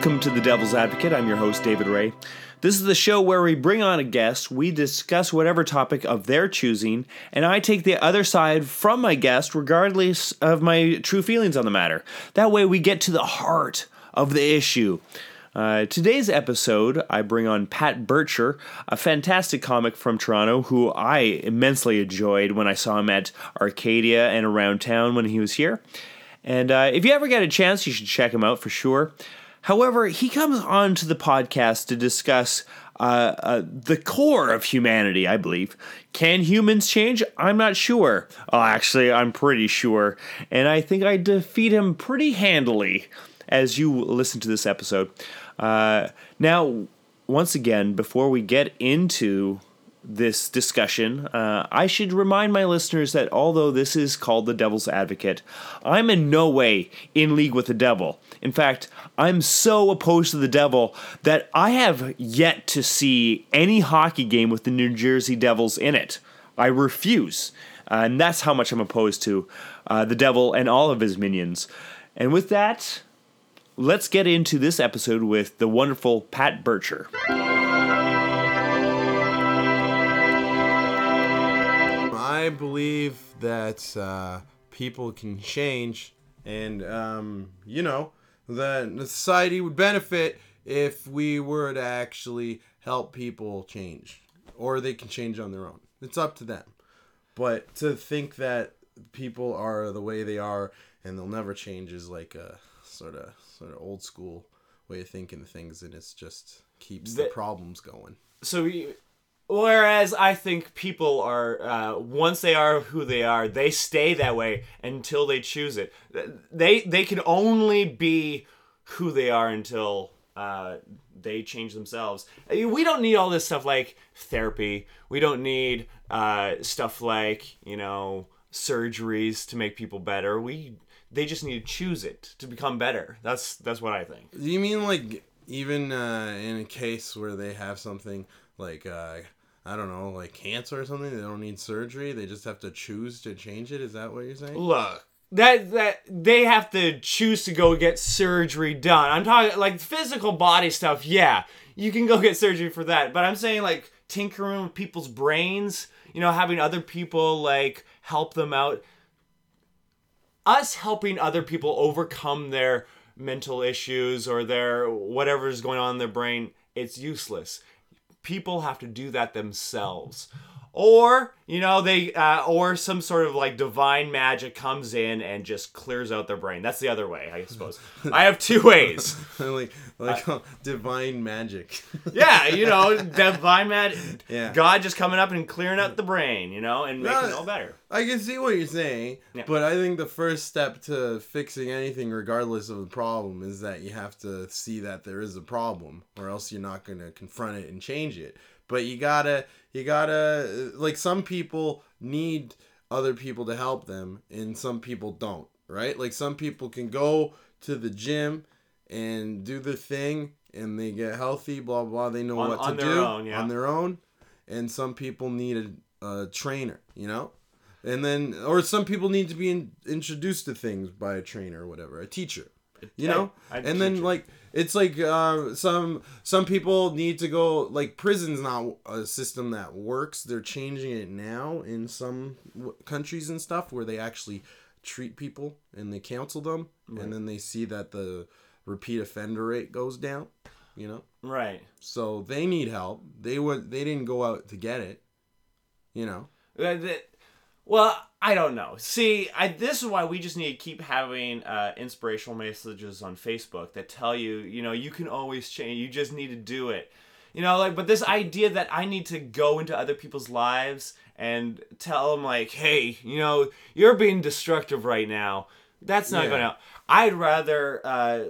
Welcome to The Devil's Advocate. I'm your host, David Ray. This is the show where we bring on a guest, we discuss whatever topic of their choosing, and I take the other side from my guest, regardless of my true feelings on the matter. That way, we get to the heart of the issue. Uh, today's episode, I bring on Pat Burtscher, a fantastic comic from Toronto who I immensely enjoyed when I saw him at Arcadia and around town when he was here. And uh, if you ever get a chance, you should check him out for sure. However, he comes on to the podcast to discuss uh, uh, the core of humanity, I believe. Can humans change? I'm not sure. Oh, actually, I'm pretty sure. And I think I defeat him pretty handily as you listen to this episode. Uh, now, once again, before we get into this discussion, uh, I should remind my listeners that although this is called the Devil's Advocate, I'm in no way in league with the devil. In fact, I'm so opposed to the devil that I have yet to see any hockey game with the New Jersey Devils in it. I refuse. Uh, and that's how much I'm opposed to uh, the devil and all of his minions. And with that, let's get into this episode with the wonderful Pat Burtscher. Believe that uh, people can change, and um, you know that the society would benefit if we were to actually help people change, or they can change on their own. It's up to them. But to think that people are the way they are and they'll never change is like a sort of sort of old school way of thinking things, and it's just keeps the, The- problems going. So, whereas I think people are, uh, once they are who they are, they stay that way until they choose it. They they can only be who they are until uh, they change themselves. I mean, We don't need all this stuff like therapy. We don't need uh, stuff like you know surgeries to make people better. We they just need to choose it to become better. That's that's what I think. Do you mean like even uh, in a case where they have something like uh, I don't know, like cancer or something? They don't need surgery. They just have to choose to change it. Is that what you're saying? Look, that that they have to choose to go get surgery done. I'm talking like physical body stuff. Yeah, you can go get surgery for that. But I'm saying like tinkering with people's brains. You know, having other people like help them out. Us helping other people overcome their mental issues or their whatever's going on in their brain, it's useless people have to do that themselves or you know they uh, or some sort of like divine magic comes in and just clears out their brain that's the other way i suppose i have two ways like like uh, divine magic. yeah you know divine magic Yeah. god just coming up and clearing out the brain you know and making No, it all better I can see what you're saying, Yeah. but I think the first step to fixing anything, regardless of the problem, is that you have to see that there is a problem, or else you're not gonna confront it and change it. But you gotta, you gotta, uh, like some people need other people to help them, and some people don't, right? Like some people can go to the gym and do the thing, and they get healthy, blah blah. They know On- what on to their do own, yeah. on their own, and some people need a, a trainer, you know and then or some people need to be in, introduced to things by a trainer or whatever a teacher you know? I- and then like it's like uh, some some people need to go like prison's not a system that works. They're changing it now in some w- countries and stuff where they actually treat people and they counsel them and then they see that the repeat offender rate goes down you know? Right. So they need help. They would they didn't go out to get it you know well, I don't know. See, I, this is why we just need to keep having uh, inspirational messages on Facebook that tell you, you know, you can always change. You just need to do it. You know, like, but this idea that I need to go into other people's lives and tell them, like, hey, you know, you're being destructive right now. That's not Yeah. going to. I'd rather. Uh,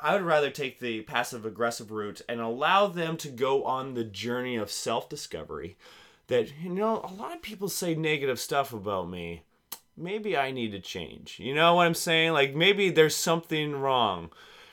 I would rather take the passive aggressive route and allow them to go on the journey of self discovery. That, you know, a lot of people say negative stuff about me. Maybe I need to change. You know what I'm saying? Like, maybe there's something wrong.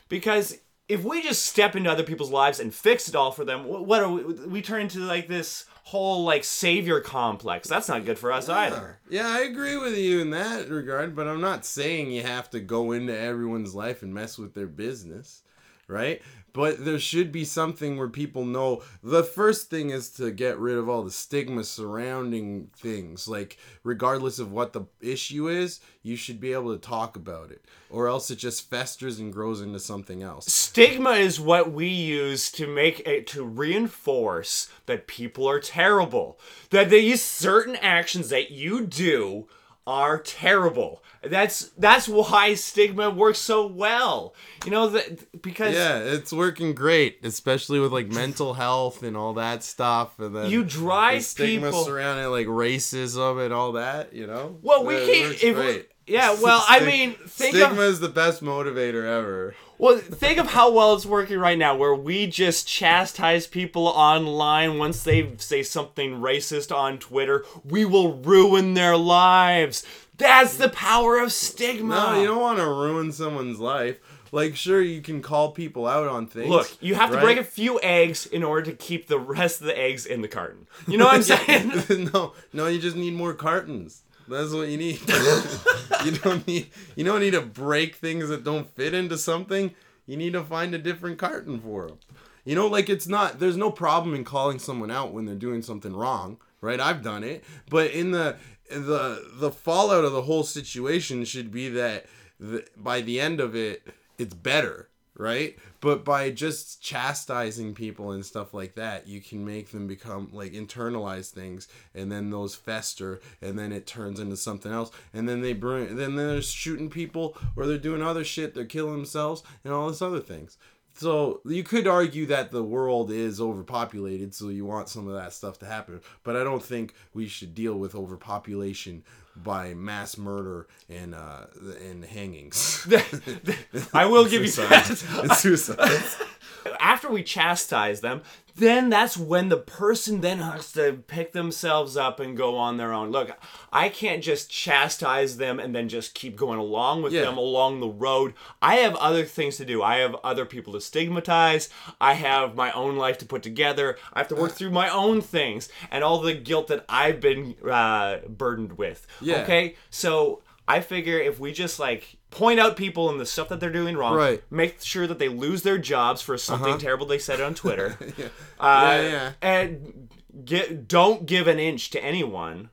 Because if we just step into other people's lives and fix it all for them, what are we? We turn into like this whole like savior complex. That's not good for us either. Yeah, I agree with you in that regard, but I'm not saying you have to go into everyone's life and mess with their business, right? But there should be something where people know. The first thing is to get rid of all the stigma surrounding things. Like, regardless of what the issue is, you should be able to talk about it, or else it just festers and grows into something else. Stigma is what we use to make it to reinforce that people are terrible. That these certain actions that you do are terrible. That's that's why stigma works so well. You know that because Yeah, it's working great, especially with like mental health and all that stuff. And then You drive the stigma people- surrounding like racism and all that. You know. Well, we can't- if we- yeah, well, I mean, think of- stigma is the best motivator ever. Well, think of how well it's working right now, where we just chastise people online once they say something racist on Twitter. We will ruin their lives. That's the power of stigma. No, you don't want to ruin someone's life. Like, sure, you can call people out on things. Look, you have to right? break a few eggs in order to keep the rest of the eggs in the carton. You know what I'm saying? no, no, you just need more cartons. That's what you need. you don't need. You don't need to break things that don't fit into something. You need to find a different carton for them. You know, like it's not. There's no problem in calling someone out when they're doing something wrong, right? I've done it, but in the the the fallout of the whole situation should be that the, by the end of it, it's better, right? But by just chastising people and stuff like that, you can make them become like internalize things, and then those fester, and then it turns into something else, and then they bring, then they're shooting people, or they're doing other shit, they're killing themselves, and all this other things. So you could argue that the world is overpopulated, so you want some of that stuff to happen. But I don't think we should deal with overpopulation by mass murder and uh, and hangings. I will give you that. and suicide. After we chastise them, then that's when the person then has to pick themselves up and go on their own. Look, I can't just chastise them and then just keep going along with Yeah. them along the road. I have other things to do. I have other people to stigmatize. I have my own life to put together. I have to work through my own things and all the guilt that I've been uh, burdened with. Yeah. Okay? So I figure if we just like point out people and the stuff that they're doing wrong, Right. Uh-huh. make sure that they lose their jobs for something terrible they said on Twitter, yeah. uh, yeah, yeah. and get don't give an inch to anyone,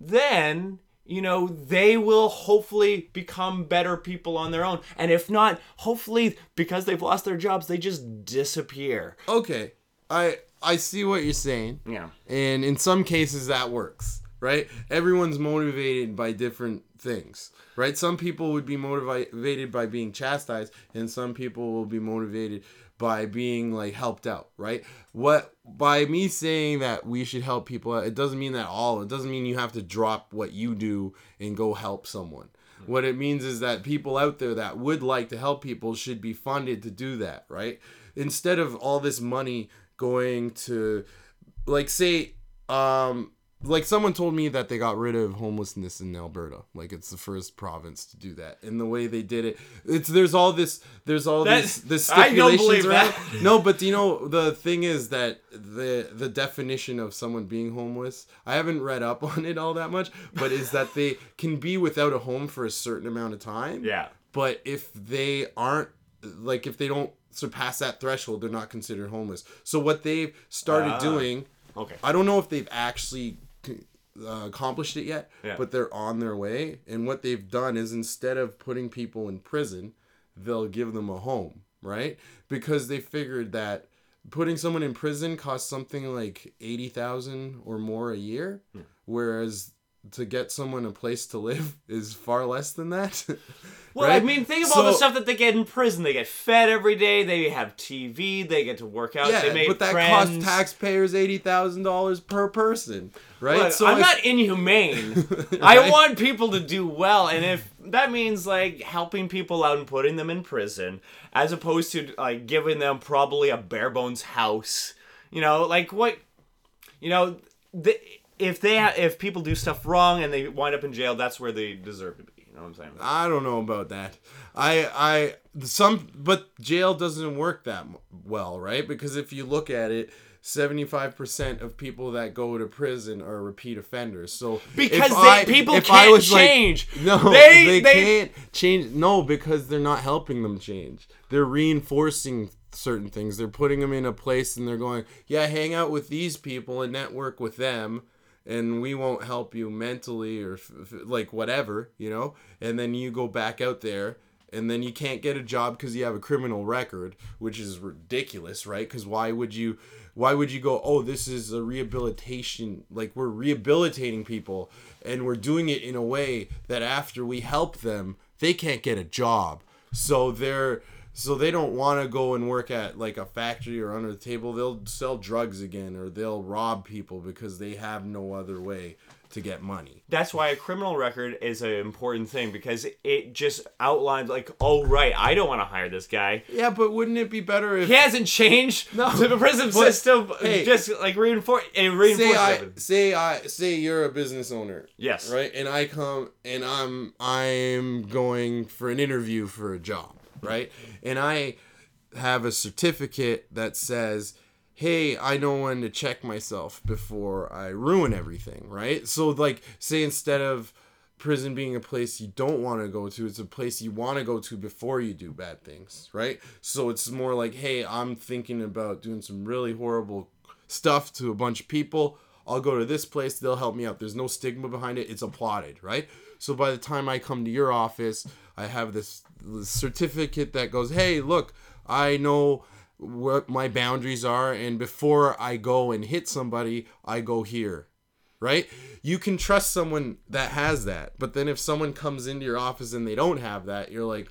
then you know they will hopefully become better people on their own. And if not, hopefully because they've lost their jobs, they just disappear. Okay, I I see what you're saying. Yeah. And in some cases that works, right? Everyone's motivated by different things, right? Some people would be motivated by being chastised, and some people will be motivated by being like helped out, right? What by me saying that we should help people out, it doesn't mean that all. It doesn't mean you have to drop what you do and go help someone. What it means is that people out there that would like to help people should be funded to do that, right? Instead of all this money going to like say um like someone told me that they got rid of homelessness in Alberta. Like it's the first province to do that. And the way they did it, it's there's all this there's all That- this I don't stipulations believe around. that. No, but you know the thing is that the the definition of someone being homeless, I haven't read up on it all that much, but is that they can be without a home for a certain amount of time. Yeah. But if they aren't like if they don't surpass that threshold, they're not considered homeless. So what they've started Ah. doing Okay. I don't know if they've actually uh, accomplished it yet, Yeah. but they're on their way. And what they've done is instead of putting people in prison, they'll give them a home, right? Because they figured that putting someone in prison costs something like 80,000 or more a year, Hmm. whereas to get someone a place to live is far less than that. Well, right? I mean, think of all the stuff that they get in prison. They get fed every day. They have TV. They get to work out. they Yeah, make but that friends. costs taxpayers eighty thousand dollars per person, right? Look, I'm if- not inhumane. Right? I want people to do well, and if that means like helping people out and putting them in prison, as opposed to like giving them probably a bare bones house, you know, like what, you know, the, if they ha- if people do stuff wrong and they wind up in jail, that's where they deserve to be. You know what I'm saying? I don't know about that. I I some but jail doesn't work that well, right? Because if you look at it, 75% of people that go to prison are repeat offenders. So Because they- I- people can't was like- change. no, They- they, they- can't change. No, because they're not helping them change. They're reinforcing certain things. They're putting them in a place and they're going, yeah, hang out with these people and network with them. And we won't help you mentally or f- f- like whatever, you know? And then you go back out there and then you can't get a job because you have a criminal record, which is ridiculous, right? Because why would you, why would you go? Oh, this is a rehabilitation. Like we're rehabilitating people, and we're doing it in a way that after we help them, they can't get a job. So they're so they don't want to go and work at like a factory or under the table. They'll sell drugs again, or they'll rob people because they have no other way to get money. That's why a criminal record is an important thing because it just outlines like, oh right, I don't want to hire this guy. Yeah, but wouldn't it be better if He hasn't changed No, the prison but, system. hey, just like reinforce it say I say I say you're a business owner. Yes. Right? And I come and I'm I'm going for an interview for a job, right? And I have a certificate that says, "Hey, I know when to check myself before I ruin everything," right? So like say instead of prison being a place you don't want to go to, it's a place you want to go to before you do bad things, right? So it's more like, "Hey, I'm thinking about doing some really horrible stuff to a bunch of people. I'll go to this place, they'll help me out. There's no stigma behind it, it's applauded, right? So by the time I come to your office, I have this, this certificate that goes, hey, look, I know what my boundaries are, and before I go and hit somebody, I go here, right? You can trust someone that has that, but then if someone comes into your office and they don't have that, you're like,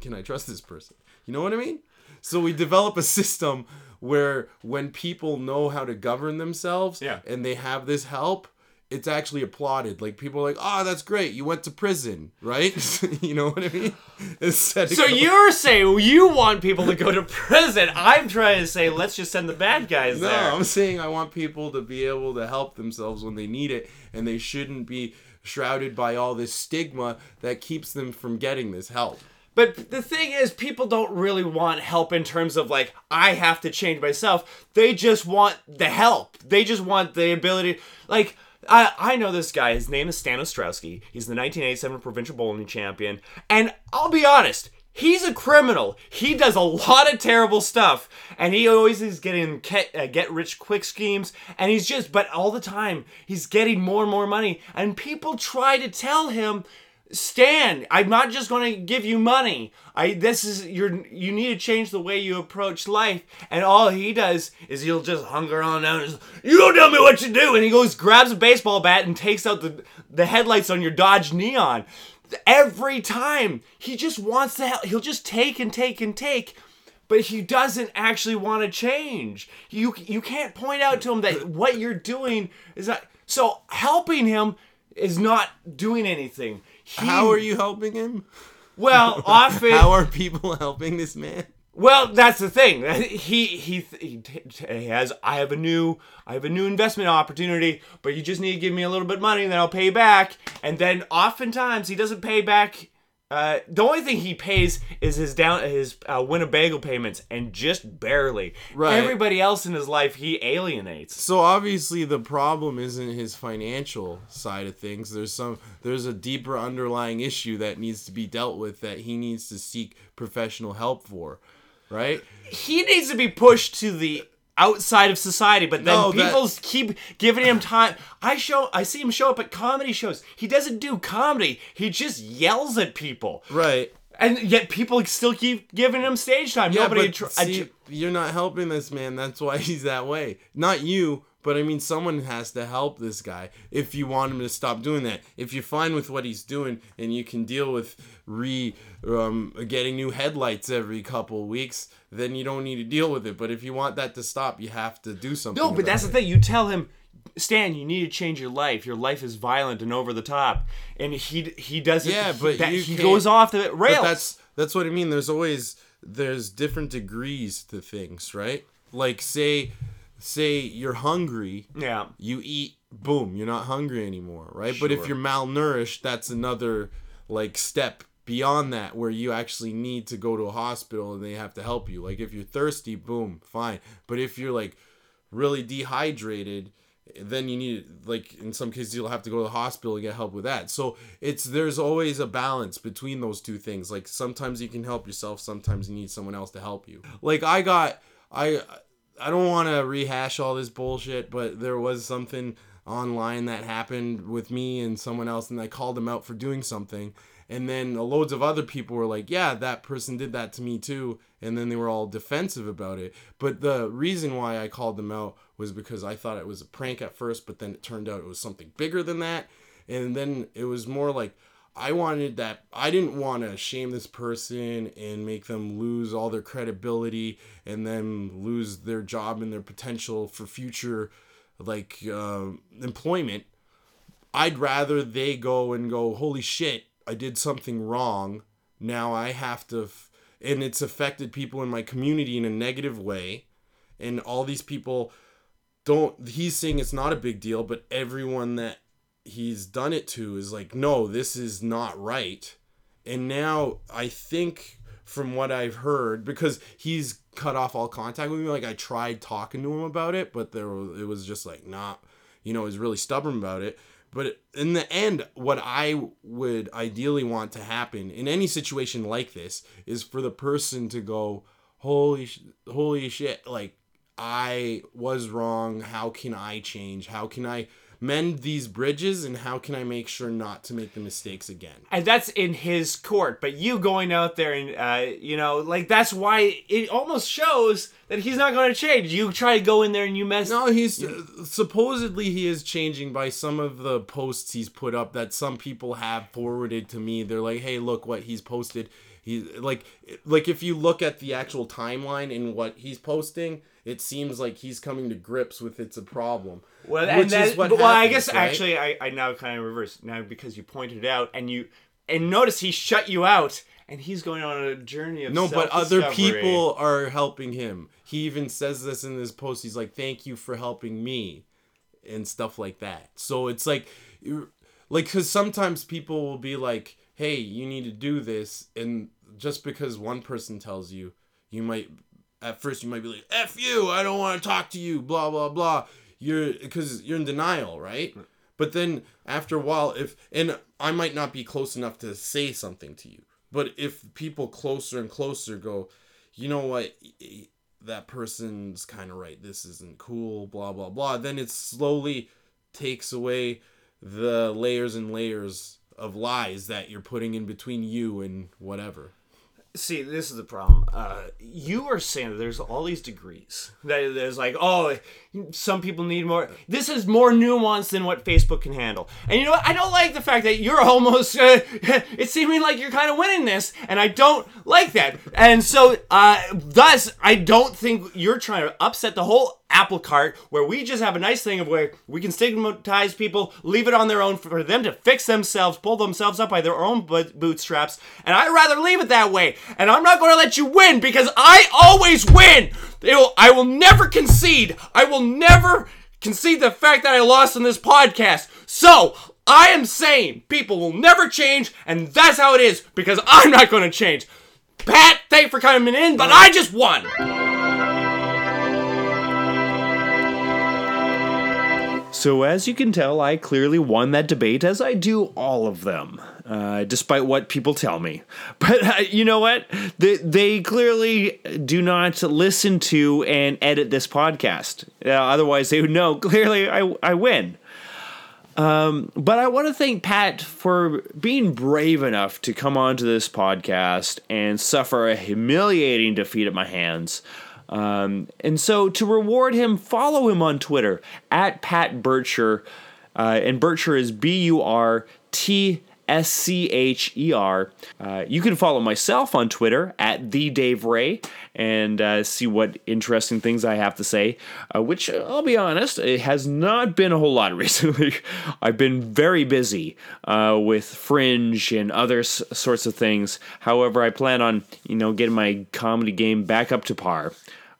can I trust this person? You know what I mean? So we develop a system where when people know how to govern themselves Yeah. and they have this help, it's actually applauded. Like people are like, "Oh, that's great. You went to prison, right?" you know what I mean? So you're saying you want people to go to prison? I'm trying to say let's just send the bad guys No, there. I'm saying I want people to be able to help themselves when they need it, and they shouldn't be shrouded by all this stigma that keeps them from getting this help. But the thing is, people don't really want help in terms of like, I have to change myself. They just want the help. They just want the ability. Like, I, I know this guy. His name is Stan Ostrowski. He's the 1987 provincial bowling champion. And I'll be honest, he's a criminal. He does a lot of terrible stuff. And he always is getting get, uh, get rich quick schemes. And he's just, but all the time, he's getting more and more money. And people try to tell him, Stan, I'm not just going to give you money. I this is you're you need to change the way you approach life. And all he does is he'll just hunger on down. And you don't tell me what to do. And he goes grabs a baseball bat and takes out the the headlights on your Dodge Neon. Every time he just wants to help. He'll just take and take and take. But he doesn't actually want to change. You you can't point out to him that what you're doing is not. So helping him is not doing anything. He, How are you helping him? Well, often. How are people helping this man? well, that's the thing. He he he, he has. I have a new I have a new investment opportunity, but you just need to give me a little bit of money, and then I'll pay back. And then oftentimes he doesn't pay back. Uh, the only thing he pays is his down his uh, Winnebago payments, and just barely. Right. Everybody else in his life he alienates. So obviously the problem isn't his financial side of things. There's some there's a deeper underlying issue that needs to be dealt with that he needs to seek professional help for, right? he needs to be pushed to the outside of society but then No, that- people keep giving him time i show i see him show up at comedy shows he doesn't do comedy he just yells at people Right. and yet people still keep giving him stage time Yeah, nobody but tr- see, tr- you're not helping this man. That's why he's that way. Not you, but I mean, someone has to help this guy if you want him to stop doing that. If you're fine with what he's doing and you can deal with re um, getting new headlights every couple weeks, then you don't need to deal with it. But if you want that to stop, you have to do something. no but that's it. the thing you tell him stan you need to change your life your life is violent and over the top and he he doesn't Yeah, but that, he goes off the rails But that's that's what I mean. There's always there's different degrees to things, right? Like say say you're hungry, yeah you eat, boom, you're not hungry anymore, right? But if you're malnourished, that's another like step beyond that where you actually need to go to a hospital and they have to help you. Like if you're thirsty, boom, fine. But if you're like really dehydrated then you need like in some cases you'll have to go to the hospital and get help with that so it's there's always a balance between those two things like sometimes you can help yourself sometimes you need someone else to help you like i got i i don't want to rehash all this bullshit but there was something online that happened with me and someone else and i called them out for doing something. And then loads of other people were like yeah that person did that to me too. And then they were all defensive about it. But the reason why i called them out was because i thought it was a prank at first but then it turned out it was something bigger than that. And then it was more like i wanted that i didn't want to shame this person and make them lose all their credibility and then lose their job and their potential for future like uh, employment i'd rather they go and go holy shit I did something wrong. Now I have to, f- and it's affected people in my community in a negative way. And all these people don't, he's saying it's not a big deal, but everyone that he's done it to is like, no, this is not right. And now I think from what I've heard, because he's cut off all contact with me, like I tried talking to him about it, but there was, it was just like, not, you know, he's really stubborn about it. But in the end, what I would ideally want to happen in any situation like this is for the person to go, "Holy, sh- holy shit! Like I was wrong. How can I change? How can I mend these bridges? And how can I make sure not to make the mistakes again?" And that's in his court. But you going out there and uh, you know, like that's why it almost shows that he's not going to change. You try to go in there and you mess. No, he's uh, supposedly he is changing by some of the posts he's put up that some people have forwarded to me. They're like, "Hey, look what he's posted." He like like if you look at the actual timeline and what he's posting, it seems like he's coming to grips with it's a problem. Well, and that, well, happens, I guess right? actually I, I now kind of reverse. Now because you pointed it out and you and notice he shut you out and he's going on a journey of no but other people are helping him. He even says this in this post. He's like thank you for helping me and stuff like that. So it's like like because sometimes people will be like hey you need to do this and just because one person tells you you might at first you might be like f you i don't want to talk to you blah blah blah you're because you're in denial right but then after a while if and i might not be close enough to say something to you but if people closer and closer go, you know what, that person's kind of right. This isn't cool. Blah blah blah. Then it slowly takes away the layers and layers of lies that you're putting in between you and whatever. See, this is the problem. Uh, you are saying that there's all these degrees. That there's like, oh, some people need more. This is more nuanced than what Facebook can handle. And you know what? I don't like the fact that you're almost. Uh, it's seeming like you're kind of winning this, and I don't like that. And so, uh, thus, I don't think you're trying to upset the whole apple cart where we just have a nice thing of where we can stigmatize people, leave it on their own for them to fix themselves, pull themselves up by their own bootstraps. And I'd rather leave it that way. And I'm not going to let you win because I always win. Will, I will never concede. I will never concede the fact that I lost in this podcast. So, I am saying people will never change, and that's how it is because I'm not going to change. Pat, thanks for coming in, but I just won. So, as you can tell, I clearly won that debate, as I do all of them, uh, despite what people tell me. But uh, you know what? They, they, clearly do not listen to and edit this podcast. Uh, otherwise, they would know clearly I, I win. Um, but I want to thank Pat for being brave enough to come onto this podcast and suffer a humiliating defeat at my hands. Um, and so to reward him, follow him on Twitter at Pat Burtscher. Uh, and Burtscher is B U R T S C H E R. Uh, you can follow myself on Twitter at the Dave Ray and uh, see what interesting things I have to say. Uh, which I'll be honest, it has not been a whole lot recently. I've been very busy uh, with Fringe and other s- sorts of things. However, I plan on you know getting my comedy game back up to par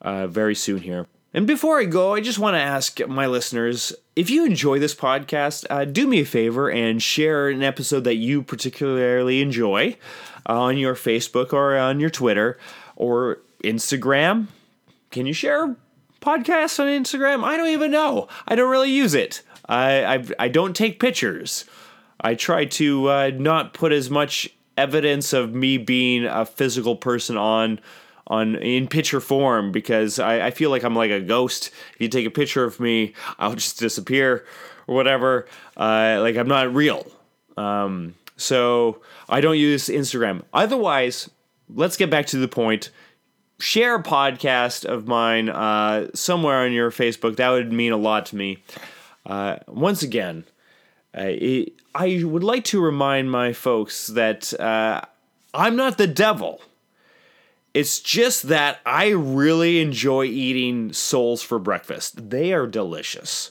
uh, very soon here. And before I go, I just want to ask my listeners if you enjoy this podcast, uh, do me a favor and share an episode that you particularly enjoy uh, on your Facebook or on your Twitter or Instagram. Can you share podcasts on Instagram? I don't even know. I don't really use it. I I've, I don't take pictures. I try to uh, not put as much evidence of me being a physical person on on in picture form because I, I feel like I'm like a ghost. If you take a picture of me, I'll just disappear or whatever. Uh, like I'm not real. Um, so I don't use Instagram. Otherwise, let's get back to the point. Share a podcast of mine uh, somewhere on your Facebook. That would mean a lot to me. Uh, once again, it, I would like to remind my folks that uh, I'm not the devil. It's just that I really enjoy eating souls for breakfast. They are delicious.